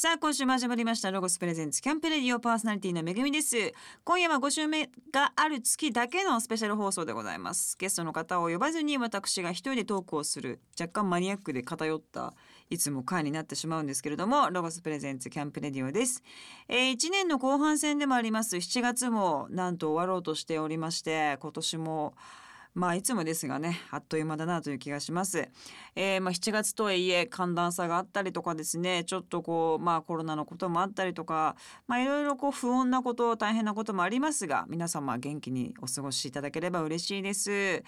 さあ今週も始まりましたロゴスプレゼンツキャンプレディオパーソナリティのめぐみです。今夜は5週目がある月だけのスペシャル放送でございます。ゲストの方を呼ばずに私が一人でトークをする若干マニアックで偏ったいつも回になってしまうんですけれどもロゴスプレゼンツキャンプレディオです、えー、1年の後半戦でもあります。7月もなんと終わろうとしておりまして今年もまあいつもですがねあっという間だなという気がします。えー、まあ7月とはいえ寒暖差があったりとかですねちょっとこうまあコロナのこともあったりとかまあいろいろこう不穏なこと大変なこともありますが皆様元気にお過ごしいただければ嬉しいです。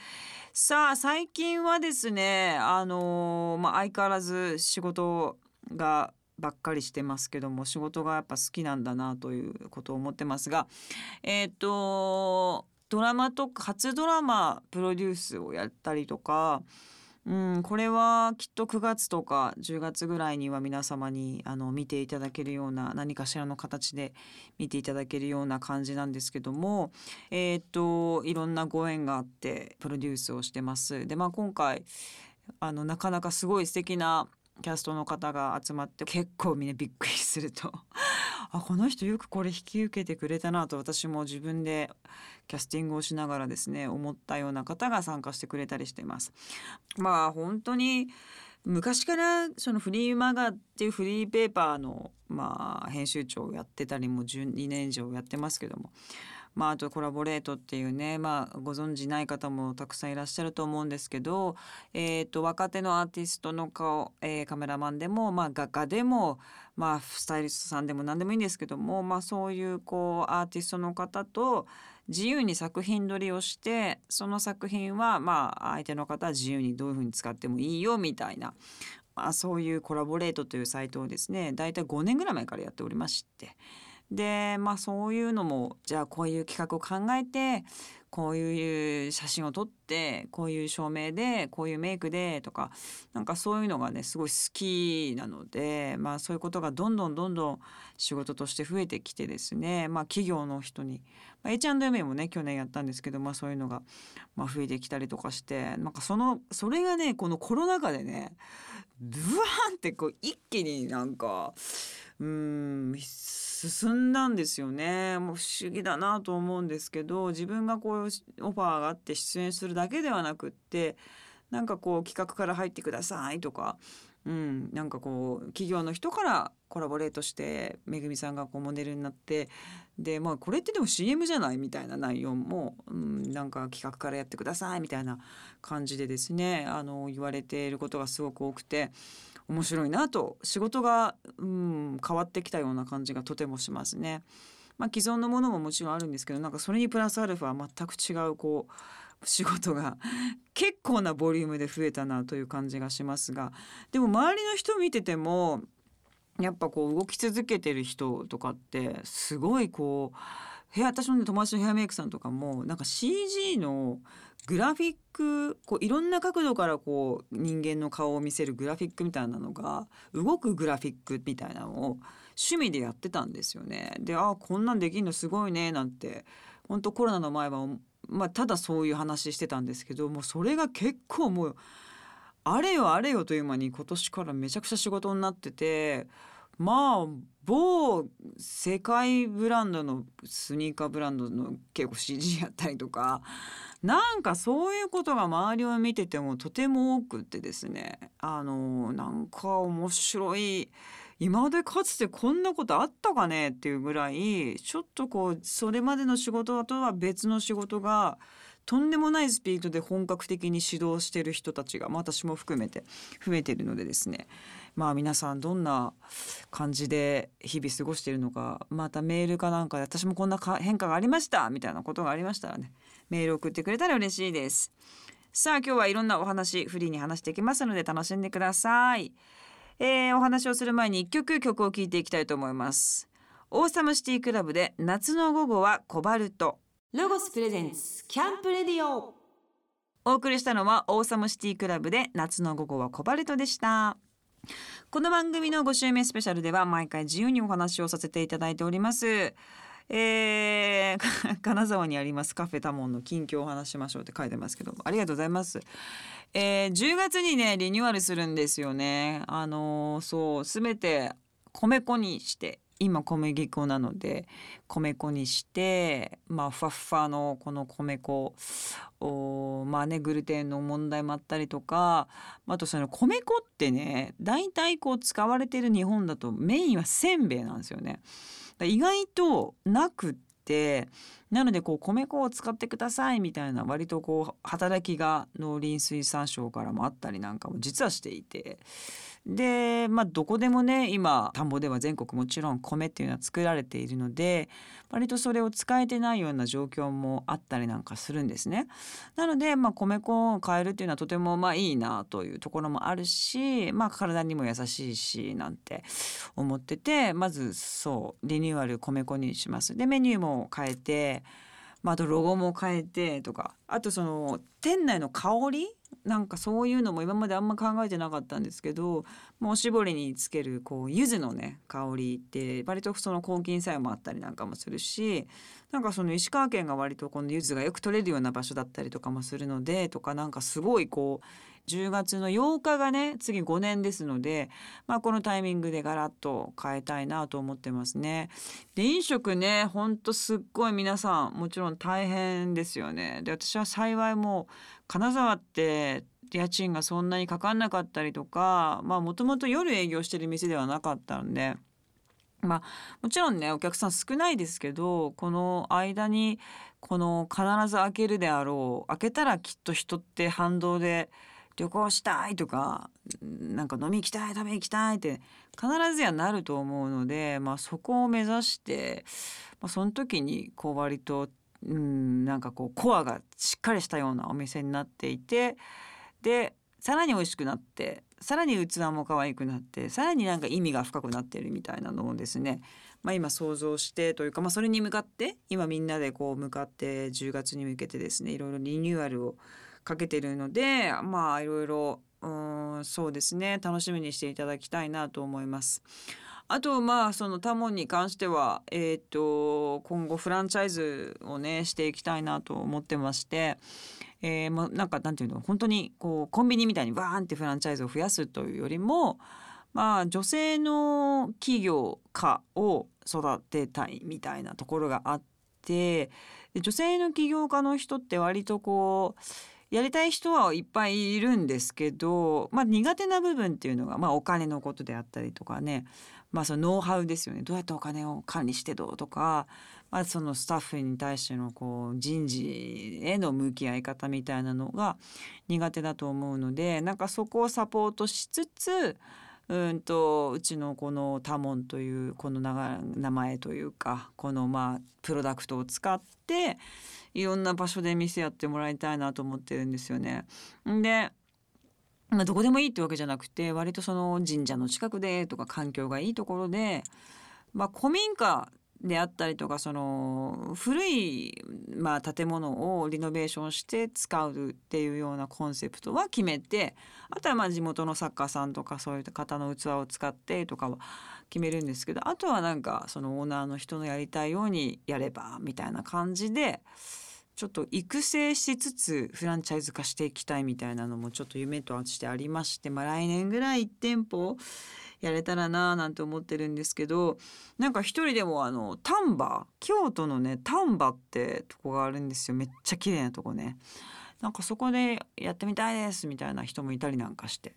さあ最近はですねあのー、まあ相変わらず仕事がばっかりしてますけども仕事がやっぱ好きなんだなということを思ってますがえっ、ー、とドラマとか初ドラマプロデュースをやったりとか、うん、これはきっと9月とか10月ぐらいには皆様にあの見ていただけるような何かしらの形で見ていただけるような感じなんですけどもえっ、といろんなご縁があってプロデュースをしてます。でまあ今回あのなかなかすごい素敵なキャストの方が集まって結構みんなびっくりすると あこの人よくこれ引き受けてくれたなと私も自分でキャスティングをしながらですね思ったような方が参加してくれたりしています。まあ本当に昔からそのフリーマガっていうフリーペーパーのまあ編集長をやってたりも12年以上やってますけどもまあ、あとコラボレートっていうね、まあ、ご存じない方もたくさんいらっしゃると思うんですけど、えー、と若手のアーティストの顔、えー、カメラマンでも、まあ、画家でも、まあ、スタイリストさんでも何でもいいんですけども、まあ、そういうこうアーティストの方と自由に作品撮りをしてその作品はまあ相手の方は自由にどういうふうに使ってもいいよみたいな、まあ、そういうコラボレートというサイトをですね大体5年ぐらい前からやっておりまして。でまあそういうのもじゃあこういう企画を考えてこういう写真を撮ってこういう照明でこういうメイクでとかなんかそういうのがねすごい好きなのでまあそういうことがどんどんどんどん仕事として増えてきてですねまあ企業の人に、まあ、H&M もね去年やったんですけどまあそういうのがまあ増えてきたりとかしてなんかそのそれがねこのコロナ禍でねブワーンってこう一気になんかうん進んだんですよね。もう不思議だなと思うんですけど自分がこういうオファーがあって出演するだけではなくってなんかこう企画から入ってくださいとか、うん、なんかこう企業の人からコラボレートしてめぐみさんがこうモデルになってでまあこれってでも CM じゃないみたいな内容も、うん、なんか企画からやってくださいみたいな感じでですねあの言われていることがすごく多くて。面白いなと仕事が、うん、変わってきたような感じがとてもしますね。まあ、既存のものももちろんあるんですけどなんかそれにプラスアルファ全く違うこう仕事が結構なボリュームで増えたなという感じがしますがでも周りの人見ててもやっぱこう動き続けてる人とかってすごいこう部屋私の、ね、友達のヘアメイクさんとかもなんか CG のグラフィックこういろんな角度からこう人間の顔を見せるグラフィックみたいなのが動くグラフィックみたいなのを趣味でやってたんですよね。であこんなんできるのすごいねなんて本当コロナの前は、まあ、ただそういう話してたんですけどもうそれが結構もうあれよあれよという間に今年からめちゃくちゃ仕事になっててまあ某世界ブランドのスニーカーブランドの結構 CG やったりとかなんかそういうことが周りを見ててもとても多くってですね。あのなんか面白い今までかつてこんなことあったかねっていうぐらいちょっとこうそれまでの仕事とは別の仕事がとんでもないスピードで本格的に指導してる人たちが、まあ、私も含めて増えてるのでですね。まあ皆さんどんな感じで日々過ごしているのかまたメールかなんかで私もこんな変化がありましたみたいなことがありましたらねメール送ってくれたら嬉しいです。さあ今日はいろんなお話フリーに話していきますので楽しんでください、えー、お話をする前に一曲曲を聴いていきたいと思います。オーサムシティクラブで夏の午後はコバルト。ロゴスプレゼンツキャンプレディオ。お送りしたのはオーサムシティクラブで夏の午後はコバルトでした。この番組の5週目スペシャルでは毎回自由にお話をさせていただいております。えー、金沢にありますカフェタモンの近況を話しましょうって書いてますけどありがとうございます。えー、10月にねリニューアルするんですよね。あのー、そうすべて米粉にして今小麦粉なので米粉にしてまあふわふわのこの米粉おまあねグルテンの問題もあったりとかあとその米粉ってね大体こう使われてる日本だとメインはせんべいなんですよね。意外となくってなのでこう米粉を使ってくださいみたいな割とこう働きが農林水産省からもあったりなんかも実はしていてでまあどこでもね今田んぼでは全国もちろん米っていうのは作られているので割とそれを使えてないような状況もあったりなんかするんですね。なので、まあ、米粉を変えるっていうのはとてもまあいいなというところもあるし、まあ、体にも優しいしなんて思っててまずそうリニューアル米粉にします。でメニューも変えてまあ、あとロゴも変えてとか。あとその店内の香り？なんかそういうのも今まであんま考えてなかったんですけどもうおしぼりにつけるこう柚子のね香りって割とその抗菌作用もあったりなんかもするしなんかその石川県が割とこの柚子がよく取れるような場所だったりとかもするのでとかなんかすごいこう10月の8日がね次5年ですので、まあ、このタイミングでガラッと変えたいなと思ってますね。で飲食ねほんとすっごい皆さんもちろん大変ですよね。で私は幸いもう金沢って家賃がそんなにかかんなかったりとかまあもともと夜営業してる店ではなかったんで。まあ、もちろんねお客さん少ないですけどこの間にこの必ず開けるであろう開けたらきっと人って反動で旅行したいとかなんか飲み行きたい食べ行きたいって必ずやなると思うので、まあ、そこを目指して、まあ、その時にこう割とうんなんかこうコアがしっかりしたようなお店になっていてでさらに美味しくなってさらに器も可愛くなってさらになんか意味が深くなってるみたいなのをですね、まあ、今想像してというか、まあ、それに向かって今みんなでこう向かって10月に向けてですねいろいろリニューアルをかけてるのでまあいろいろそうですね楽しみにしていただきたいなと思います。あとまあそのタモンに関しては、えーと、今後フランチャイズをねしていきたいなと思ってまして、えー、もうなんかなんていうの本当にこうコンビニみたいにバーンってフランチャイズを増やすというよりもまあ女性の企業家を育てたいみたいなところがあって女性の起業家の人って割とこうやりたい人はいっぱいいるんですけど、まあ、苦手な部分っていうのが、まあ、お金のことであったりとかね、まあ、そのノウハウですよね。どうやってお金を管理してどうとか、まあ、そのスタッフに対してのこう人事への向き合い方みたいなのが苦手だと思うのでなんかそこをサポートしつつうんとうちのこのタモンというこの名前というかこのまあプロダクトを使っていろんな場所で店やってもらいたいなと思ってるんですよね。でまあ、どこでもいいってわけじゃなくて割とその神社の近くでとか環境がいいところで、まあ、古民家であったりとかその古い、まあ、建物をリノベーションして使うっていうようなコンセプトは決めてあとはまあ地元の作家さんとかそういう方の器を使ってとかは決めるんですけどあとはなんかそのオーナーの人のやりたいようにやればみたいな感じでちょっと育成しつつフランチャイズ化していきたいみたいなのもちょっと夢としてありまして、まあ、来年ぐらい1店舗やれたらななんて思ってるんですけどなんか一人でもあの丹波京都のね丹波ってとこがあるんですよめっちゃ綺麗なとこね。なんかそこでやってみたいですみたいな人もいたりなんかして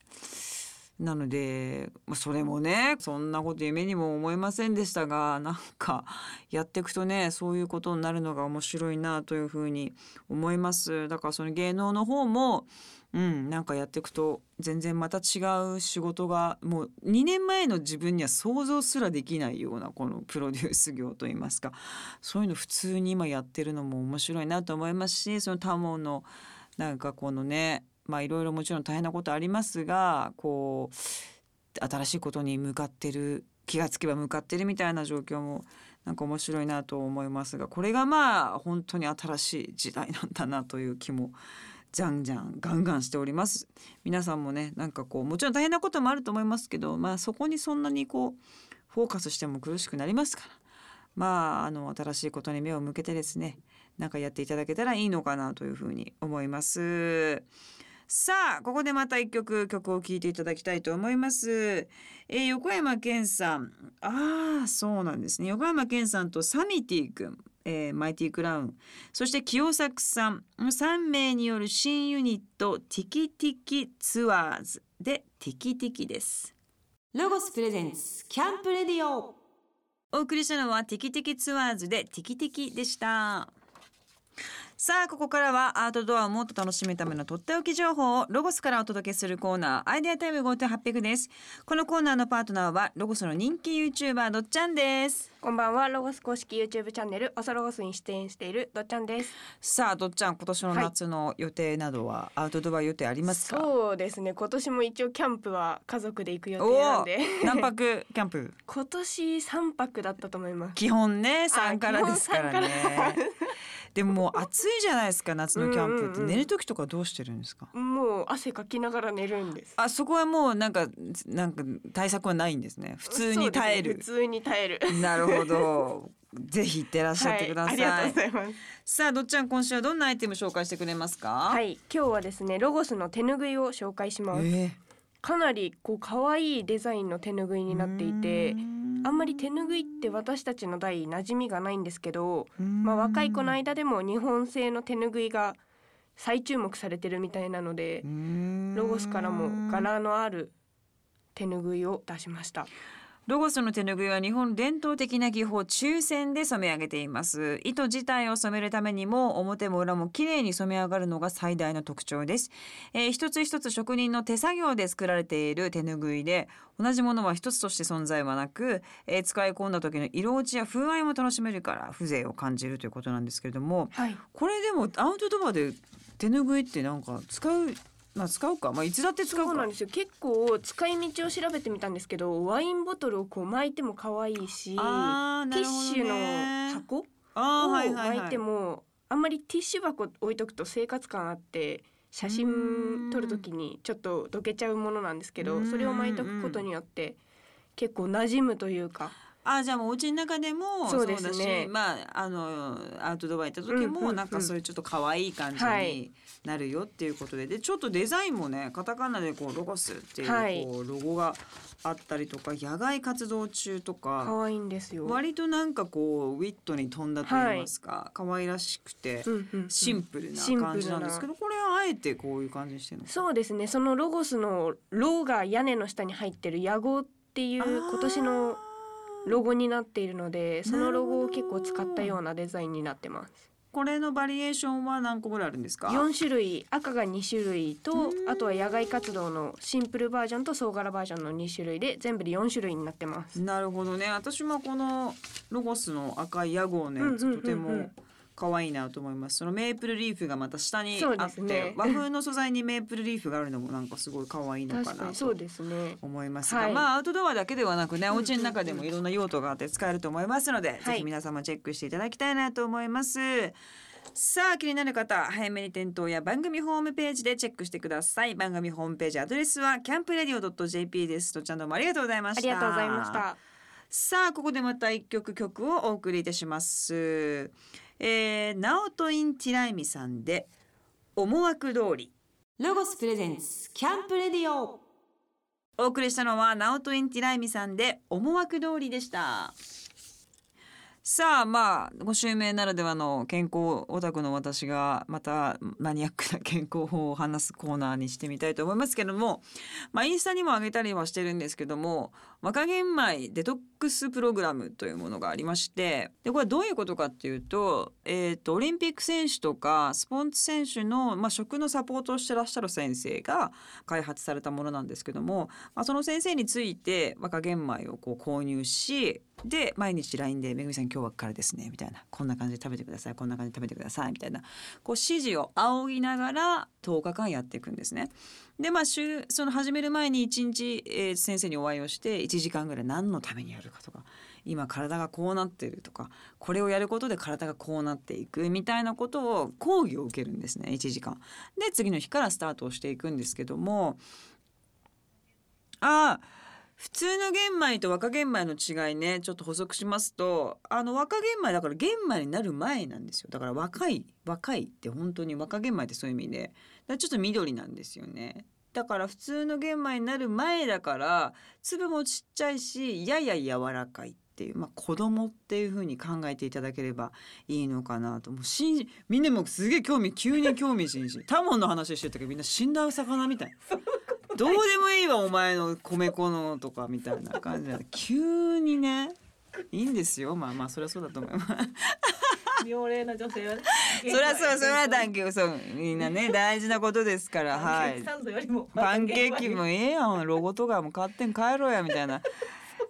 なのでそれもねそんなこと夢にも思いませんでしたがなんかやっていくとねそういうことになるのが面白いなというふうに思います。だからその芸能の方もうん、なんかやっていくと全然また違う仕事がもう2年前の自分には想像すらできないようなこのプロデュース業といいますか。そういうの普通に今やってるのも面白いなと思いますしそのタモのなんかこのねまあいろいろもちろん大変なことありますがこう新しいことに向かってる気がつけば向かってるみたいな状況もなんか面白いなと思いますがこれがまあ本当に新しい時代なんだなという気もじゃんじゃんガンガンしております皆さんもねなんかこうもちろん大変なこともあると思いますけどまあそこにそんなにこうフォーカスしても苦しくなりますからまああの新しいことに目を向けてですねなんかやっていただけたらいいのかなというふうに思います。さあここでまた一曲曲を聴いていただきたいと思います、えー、横山健さん。ああそうなんですね。横山健さんとサミティ君。えー、マイティクラウン。そして清作さん。3名による新ユニットティキティキツアーズでティキティキです。ロゴス presents Camp Radio。お送りしたのはティキティキツアーズでティキティキでしたさあここからはアウトドアをもっと楽しむためのとっておき情報をロゴスからお届けするコーナーアイデアタイム5800です。このコーナーのパートナーはロゴスの人気 YouTuber どっちゃんです。こんばんはロゴス公式 YouTube チャンネルおそロゴスに出演しているどっちゃんです。さあどっちゃん今年の夏の予定などはアウトドア予定ありますか、そうですね今年も一応キャンプは家族で行く予定なんで。お何泊キャンプ？今年三泊だったと思います。基本ね3からですからねでももう暑いじゃないですか夏のキャンプって、寝る時とかどうしてるんですか？もう汗かきながら寝るんです。あそこはもうなんかなんか対策はないんですね。普通に耐える、ね普通に耐える。なるほど。ぜひ行ってらっしゃってください、はい、ありがとうございます。さあどっちゃん今週はどんなアイテム紹介してくれますか？はい今日はですねロゴスの手ぬぐいを紹介します、えかなりこう可愛いデザインの手ぬぐいーになっていてあんまり手ぬぐいって私たちの代馴染みがないんですけどまあ、若い子の間でも日本製の手ぬぐいが再注目されてるみたいなのでロゴスからも柄のある手ぬぐいを出しましたロゴスの手ぬぐいは日本伝統的な技法中線で染め上げています。糸自体を染めるためにも表も裏も綺麗に染め上がるのが最大の特徴です、えー一つ一つ職人の手作業で作られている手ぬぐいで同じものは一つとして存在はなく、えー使い込んだ時の色落ちや風合いも楽しめるから風情を感じるということなんですけれどもはい。これでもアウトドアで手ぬぐいってなんか使うまあ使うか。まあいつだって使うか。そうなんですよ。結構使い道を調べてみたんですけどワインボトルをこう巻いても可愛いし、あーなティッるほどね。シュの箱あーをはいはいはい。巻いてもあんまりティッシュ箱置いとくと生活感あって写真撮る時にちょっとどけちゃうものなんですけうん。どそれを巻いとくことによって結構馴染むというかあじゃあもうお家の中でもそうですね。だしまああのアウトドア行った時うんうんうん。もなんかそういうちょっと可愛い感じにはいなるよっていうことで。でちょっとデザインもねカタカナでこうロゴスっていうはい。こうロゴがあったりとか野外活動中とか可愛いんですよ。割となんかこうウィットに富んだと言いますか可愛らしくてうんうんうん。シンプルなシンプルな。感じなんですけどこれはあえてこういう感じにしてるの？そうですね。そのロゴスの「ロ」が屋根の下に入ってる野号っていう今年のロゴになっているのでそのロゴを結構使ったようなデザインになってます。これのバリエーションは何個ぐらいあるんですか？4種類赤が2種類とうん。あとは野外活動のシンプルバージョンと総柄バージョンの2種類で全部で4種類になってます。なるほどね。私もこのロゴスの赤い屋号のやつうんうんうんうん。とても可愛いなと思います。そのメープルリーフがまた下にあって、ね和風の素材にメープルリーフがあるのもなんかすごい可愛いのかなと にそうですね。思いますが、はい。まあアウトドアだけではなくねお家の中でもいろんな用途があって使えると思いますので、い。ぜひ皆様チェックしていただきたいなと思います。さあ気になる方早めに店頭や番組ホームページでチェックしてください。番組ホームページアドレスはキャンプレディオ .jp です。どっちゃんどうもありがとうございました。ありがとうございました。さあここでまた一曲曲をお送りいたします。えー、ナオトインティライミさんで思惑通りロゴス presents Camp Radio お送りしたのはナオトインティライミさんで思惑通りでした。さあまあご襲名ならではの健康オタクの私がまたマニアックな健康法を話すコーナーにしてみたいと思いますけども、まあ、インスタにも上げたりはしてるんですけども若玄米デトックスプログラムというものがありましてでこれはどういうことかっていうと,、えー、とオリンピック選手とかスポーツ選手の、まあ、食のサポートをしてらっしゃる先生が開発されたものなんですけども、まあ、その先生について若玄米をこう購入しで毎日 LINE で「めぐみさん今日はからですね」みたいな「こんな感じで食べてくださいこんな感じで食べてください」みたいなこう指示を仰ぎながら10日間やっていくんですね。でまあ週その始める前に1日、えー先生にお会いをして1時間ぐらい何のためにやるかとか今体がこうなってるとかこれをやることで体がこうなっていくみたいなことを講義を受けるんですね1時間。で次の日からスタートをしていくんですけどもあー普通の玄米と若玄米の違いねちょっと補足しますとあの若玄米だから玄米になる前なんですよ。だから若い若いって本当に若玄米ってそういう意味で。だからちょっと緑なんですよね。だから普通の玄米になる前だから粒もちっちゃいしやや柔らかいっていう、まあ、子供っていう風に考えていただければいいのかなと。もうしんみんなもすげえ興味急に興味津々。タモンの話してる時みんな死んだ魚みたい。などうでもいいわお前の米粉のとかみたいな感じで急にね。いいんですよ。まあまあそりゃそうだと思います。妙齢な女性はね。そりゃそうそれは探求そう。みんなね大事なことですから。はい。パンケーキも。ええやん。ロゴとかも買ってん帰ろうやみたいな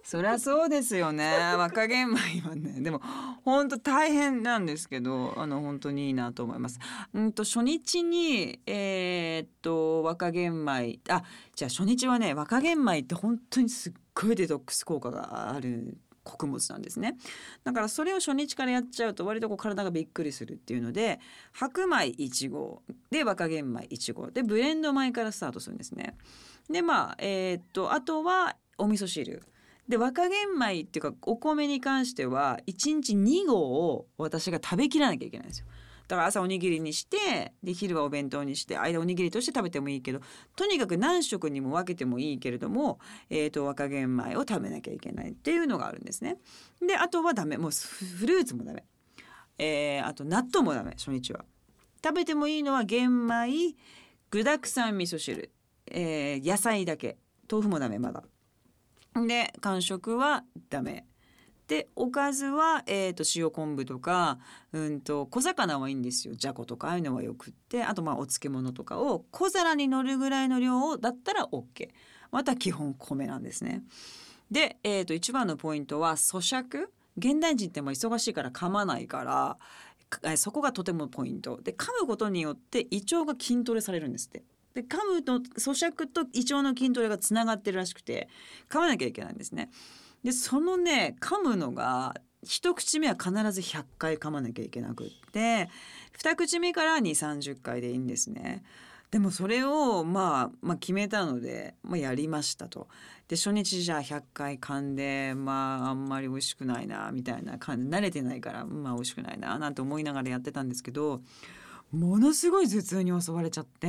そりゃそうですよね 若玄米はねでも本当大変なんですけどあの本当にいいなと思います。うんと初日にえーっと若玄米あじゃあ初日はね若玄米って本当にすっごいデトックス効果がある穀物なんですねだからそれを初日からやっちゃうと割とこう体がびっくりするっていうので白米1合で若玄米1合でブレンド米からスタートするんですね。でまあえーっとあとはお味噌汁で若玄米っていうかお米に関しては1日2合を私が食べきらなきゃいけないんですよ。だから朝おにぎりにしてで昼はお弁当にして間おにぎりとして食べてもいいけどとにかく何食にも分けてもいいけれども、えー、と若玄米を食べなきゃいけないっていうのがあるんですね。であとはダメもうフルーツもダメ、えーあと納豆もダメ初日は。食べてもいいのは玄米具だくさん味噌汁、えー野菜だけ豆腐もダメまだ。で間食はダメ。でおかずは、えー、と塩昆布とか、うん、と小魚はいいんですよじゃことかああいうのはよくってあとまあお漬物とかを小皿に乗るぐらいの量だったら OK また基本米なんですね。で、えー、と一番のポイントは咀嚼現代人っても忙しいから噛まないからそこがとてもポイントで噛むことによって胃腸が筋トレされるんですって。で噛むと咀嚼と胃腸の筋トレがつながってるらしくて噛まなきゃいけないんですね。でそのね噛むのが一口目は必ず100回噛まなきゃいけなくって二口目から2 3 0回でいいんですね。でもそれを、まあ、まあ決めたので、まあ、やりましたと。で初日じゃあ100回噛んでまああんまり美味しくないなみたいな感じ慣れてないからまあ美味しくないななんて思いながらやってたんですけどものすごい頭痛に襲われちゃって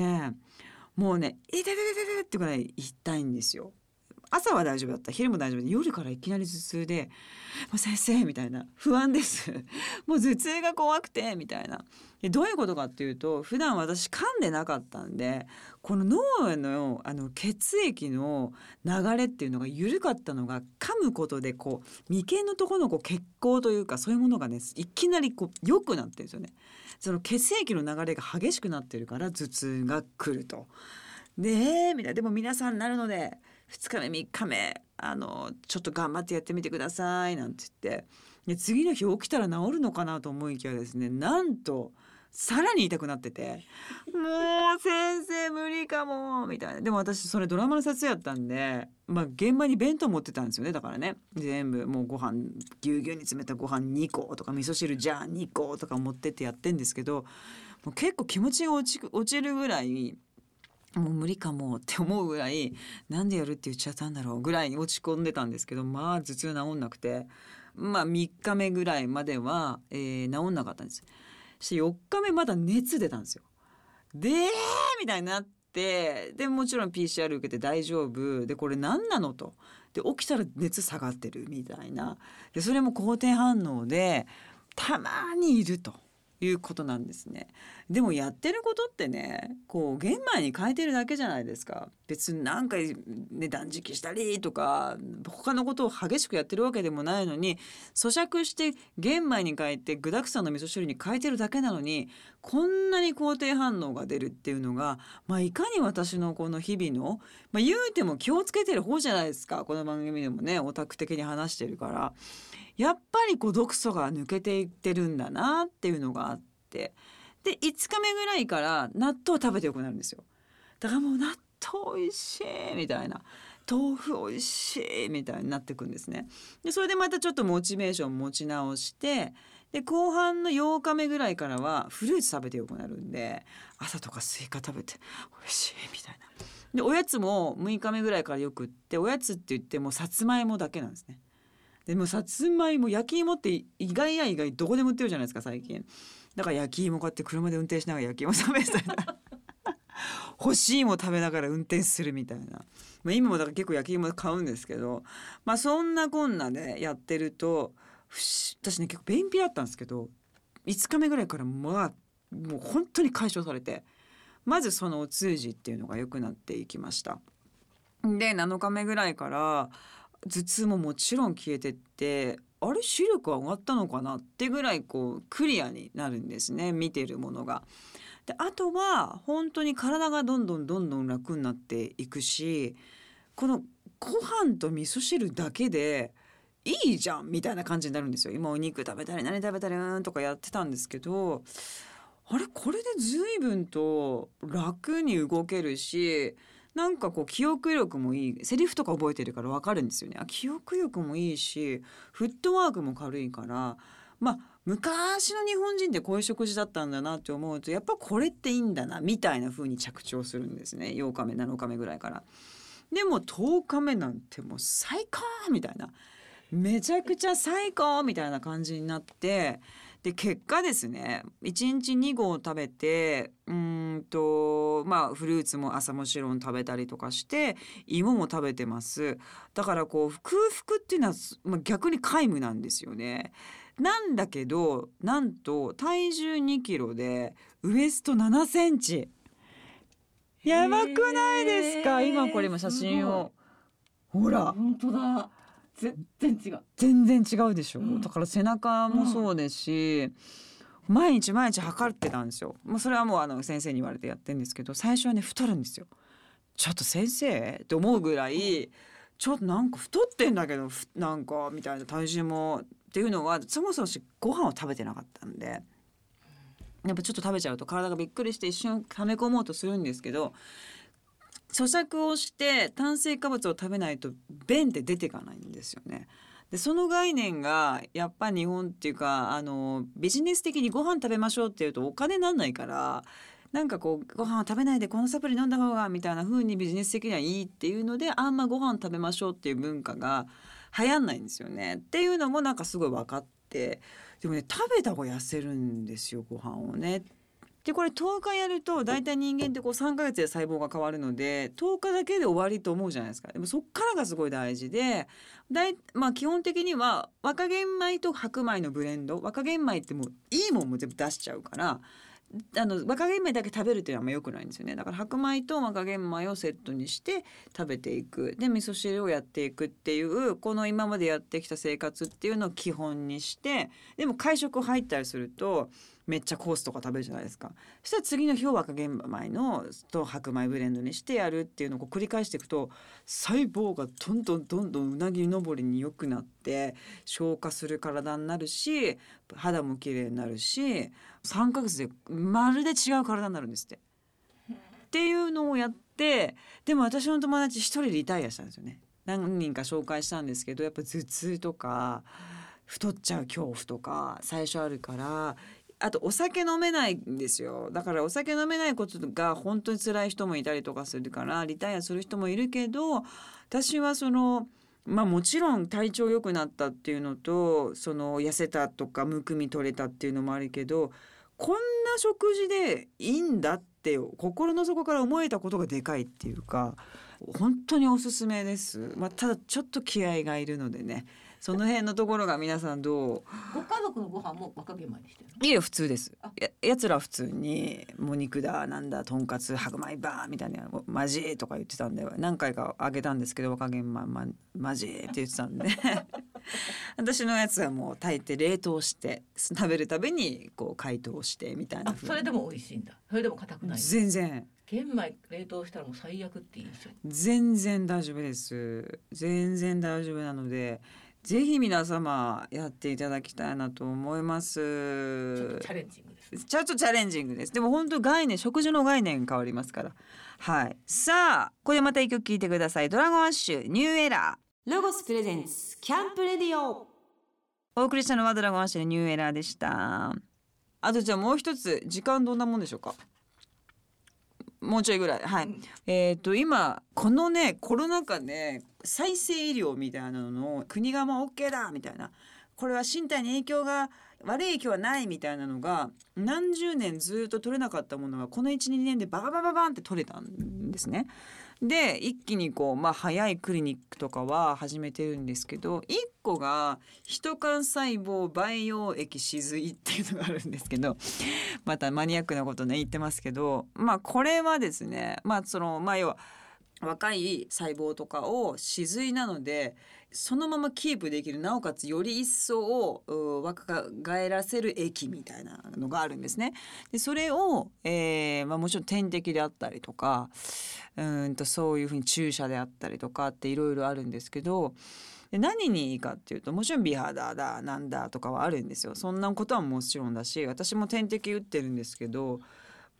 もうね「痛い痛い痛い痛い」ってぐらい痛いんですよ。朝は大丈夫だった昼も大丈夫で夜からいきなり頭痛で「もう先生」みたいな「不安です」「もう頭痛が怖くて」みたいな。でどういうことかっていうと普段私噛んでなかったんでこの脳へのあの血液の流れっていうのが緩かったのが噛むことでこう眉間のところのこう血行というかそういうものがねいきなりこう良くなってるんですよね。その血液の流れが激しくなってるから頭痛が来ると。でえみたいなでも皆さんなるので2日目3日目あのちょっと頑張ってやってみてくださいなんて言って。次の日起きたら治るのかなと思いきやですねなんとさらに痛くなってて「もう先生無理かも」みたいな。でも私それドラマの撮影やったんで、まあ、現場に弁当持ってたんですよねだからね。全部もうご飯ぎゅうぎゅうに詰めたご飯2個とか味噌汁じゃあ2個とか持ってってやってんですけどもう結構気持ちが落ち落ちるぐらいもう無理かもって思うぐらいなんでやるって言っちゃったんだろうぐらいに落ち込んでたんですけどまあ頭痛治んなくてまあ3日目ぐらいまでは、えー治んなかったんです。そして4日目まだ熱出たんですよ。でーみたいになってでもちろん PCR 受けて大丈夫でこれ何なのとで起きたら熱下がってるみたいなでそれも好転反応でたまにいるということなんですね。でもやってることってねこう玄米に変えてるだけじゃないですか。別に何かね断食したりとか他のことを激しくやってるわけでもないのに咀嚼して玄米に変えて具だくさんの味噌汁に変えてるだけなのにこんなに肯定反応が出るっていうのが、まあ、いかに私のこの日々の、まあ、言うても気をつけてる方じゃないですか。この番組でもねオタク的に話してるから。やっぱりこう毒素が抜けていってるんだなっていうのがあって。で5日目ぐらいから納豆食べてよくなるんですよ。だからもう納豆美味しいみたいな。豆腐美味しいみたいになってくんですね。でそれでまたちょっとモチベーション持ち直してで後半の8日目ぐらいからはフルーツ食べてよくなるんで朝とかスイカ食べて美味しいみたいな。でおやつも6日目ぐらいからよくっておやつって言ってもさつまいもだけなんですね。でもさつまいも焼き芋って意外や意外どこでも売ってるじゃないですか最近。だから焼き芋買って車で運転しながら焼き芋食べたり欲しい芋食べながら運転するみたいな、まあ、今もだから結構焼き芋買うんですけどまあそんなこんなでやってると私ね結構便秘だったんですけど5日目ぐらいからまあもう本当に解消されてまずそのお通じっていうのが良くなっていきました。で7日目ぐらいから頭痛ももちろん消えてってあれ視力上がったのかなってぐらいこうクリアになるんですね見てるものが。であとは本当に体がどんどんどんどん楽になっていくしこのご飯と味噌汁だけでいいじゃんみたいな感じになるんですよ今お肉食べたり何食べたりうんとかやってたんですけどあれこれで随分と楽に動けるしなんかこう記憶力もいいセリフとか覚えてるから分かるんですよね。記憶力もいいしフットワークも軽いからまあ昔の日本人ってこういう食事だったんだなって思うとやっぱこれっていいんだなみたいな風に着地をするんですね。8日目7日目ぐらいから。でも10日目なんてもう最高みたいな。めちゃくちゃ最高みたいな感じになってで結果ですね1日2合食べてうーんとまあフルーツも朝もちろん食べたりとかして芋も食べてます。だからこう空腹っていうのは、まあ、逆に皆無なんですよね。なんだけどなんと体重2キロでウエスト7センチ。やばくないですか？今これ今写真を。ほら。本当だ全然違う。全然違うでしょ、うん。だから背中もそうですし、毎日毎日測ってたんですよ。もうそれはもうあの先生に言われてやってるんですけど最初はね太るんですよ。ちょっと先生って思うぐらいちょっとなんか太ってんだけどふなんかみたいな体重もっていうのはそもそもしご飯を食べてなかったんでやっぱちょっと食べちゃうと体がびっくりして一瞬溜め込もうとするんですけど咀嚼をして炭水化物を食べないと便って出ていかないんですよね。でその概念がやっぱ日本っていうかあのビジネス的にご飯食べましょうっていうとお金なんないからなんかこうご飯を食べないでこのサプリ飲んだ方がみたいな風にビジネス的にはいいっていうのであんまご飯食べましょうっていう文化が流行んないんですよね。っていうのもなんかすごい分かってでもね食べた方が痩せるんですよご飯をねっ。でこれ10日やると大体人間ってこう3ヶ月で細胞が変わるので10日だけで終わりと思うじゃないですか。でもそっからがすごい大事でだい、まあ、基本的には若玄米と白米のブレンド若玄米ってもういいもんも全部出しちゃうからあの若玄米だけ食べるっていうのはあんま良くないんですよね。だから白米と若玄米をセットにして食べていく。で味噌汁をやっていくっていうこの今までやってきた生活っていうのを基本にしてでも会食入ったりするとめっちゃコースとか食べるじゃないですかそしたら次の日を若玄米のと白米ブレンドにしてやるっていうのを繰り返していくと細胞がどんどんどんどんうなぎ登りに良くなって消化する体になるし肌も綺麗になるし3ヶ月でまるで違う体になるんですって。っていうのをやってでも私の友達一人リタイアしたんですよね。何人か紹介したんですけどやっぱ頭痛とか太っちゃう恐怖とか最初あるからあとお酒飲めないんですよだからお酒飲めないことが本当に辛い人もいたりとかするからリタイアする人もいるけど私はそのまあもちろん体調良くなったっていうのとその痩せたとかむくみ取れたっていうのもあるけどこんな食事でいいんだって心の底から思えたことがでかいっていうか本当におすすめです。まあ、ただちょっと気合がいるのでねその辺のところが皆さんどう？ご家族のご飯も若玄米にしてるの？いいよ普通です。あ。ややつらは普通にもう肉だなんだとんかつ白米バーみたいな「マジ?」とか言ってたんで何回かあげたんですけど若玄米まマジって言ってたんで私のやつはもう炊いて冷凍して食べるたびにこう解凍してみたいなそれでも美味しいんだそれでも硬くない全然玄米冷凍したらもう最悪っていいでしょ全然大丈夫です全然大丈夫なのでぜひ皆様やっていただきたいなと思います。ちょっとチャレンジングですちょっとチャレンジングです。でも本当概念食事の概念変わりますから。はい。さあこれまた一曲聴いてください。ドラゴンアッシュ New Era。ロゴス presents Camp Radio。お送りしたのはドラゴンアッシュの New Era でした。あとじゃあもう一つ時間どんなもんでしょうか？もうちょいぐらい。はい、うん。えっ、と今このねコロナ禍ね再生医療みたいなのの国がまあ OK だみたいなこれは身体に影響が悪い影響はないみたいなのが何十年ずっと取れなかったものがこの12年でバババババンって取れたんですね。で一気にこうまあ早いクリニックとかは始めてるんですけど1個が人幹細胞培養液止髄っていうのがあるんですけどまたマニアックなことね言ってますけどまあこれはですねまあそのまあ要は若い細胞とかを止髄なのでそのままキープできるなおかつより一層う若返らせる液みたいなのがあるんですね。でそれを、えーまあ、もちろん点滴であったりとかうんとそういうふうに注射であったりとかっていろいろあるんですけど何にいいかっていうともちろん美肌だなんだとかはあるんですよ。そんなことはもちろんだし私も点滴打ってるんですけど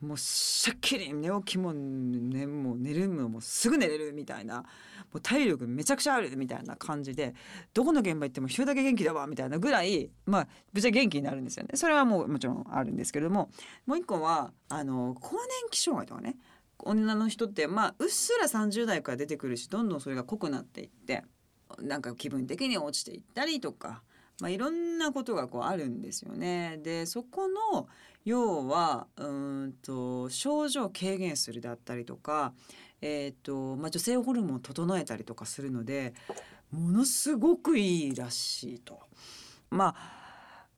もうしゃっきり寝起きも,、ね、もう寝るのもうすぐ寝れるみたいなもう体力めちゃくちゃあるみたいな感じでどこの現場行っても一人だけ元気だわみたいなぐらいまあぶっちゃけ元気になるんですよねそれはもうもちろんあるんですけれどももう一個はあの更年期障害とかね女の人ってまあうっすら30代から出てくるしどんどんそれが濃くなっていってなんか気分的に落ちていったりとか。まあ、いろんなことがこうあるんですよね。でそこの要はうんと症状を軽減するだったりとか、えーとまあ、女性ホルモンを整えたりとかするのでものすごくいいらしいと。まあ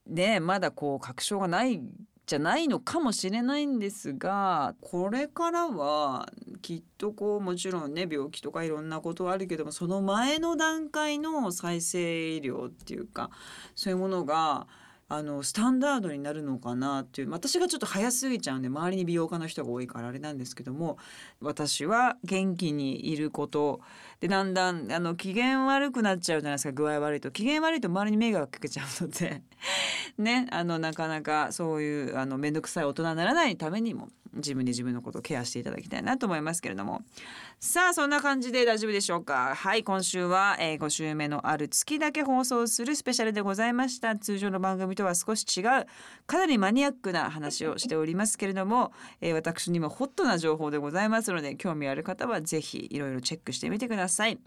ねまだこう確証がないじゃないのかもしれないんですがこれからはきっとこうもちろんね病気とかいろんなことはあるけどもその前の段階の再生医療っていうかそういうものがあのスタンダードになるのかなっていう私がちょっと早すぎちゃうんで周りに美容家の人が多いからあれなんですけども私は元気にいることでだんだんあの機嫌悪くなっちゃうじゃないですか具合悪いと。機嫌悪いと周りに迷惑かけちゃうので。ねあのなかなかそういうあの面倒くさい大人にならないためにも自分で自分のことをケアしていただきたいなと思いますけれども。さあそんな感じで大丈夫でしょうか。はい今週は、えー、5週目のある月だけ放送するスペシャルでございました。通常の番組とは少し違うかなりマニアックな話をしておりますけれども、えー、私にもホットな情報でございますので興味ある方はぜひいろいろチェックしてみてください。さい。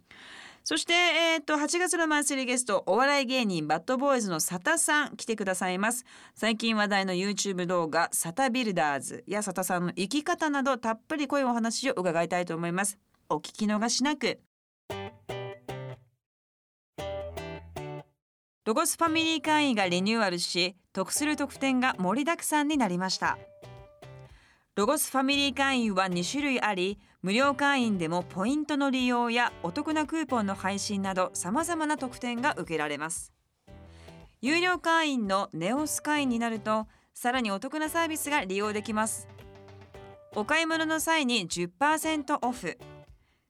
そして、えー、と8月のマンスリーゲストお笑い芸人バッドボーイズの佐田さん来てくださいます。最近話題の YouTube 動画サタビルダーズや佐田さんの生き方などたっぷり濃いお話を伺いたいと思います。お聞き逃しなく。ロゴスファミリー会員がリニューアルし得する特典が盛りだくさんになりました。ロゴスファミリー会員は2種類あり無料会員でもポイントの利用やお得なクーポンの配信などさまざまな特典が受けられます。有料会員のネオス会員になるとさらにお得なサービスが利用できます。お買い物の際に10%オフ。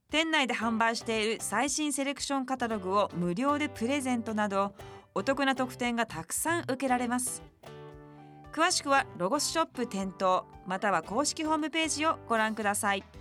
店内で販売している最新セレクションカタログを無料でプレゼントなどお得な特典がたくさん受けられます。詳しくはロゴスショップ店頭または公式ホームページをご覧ください。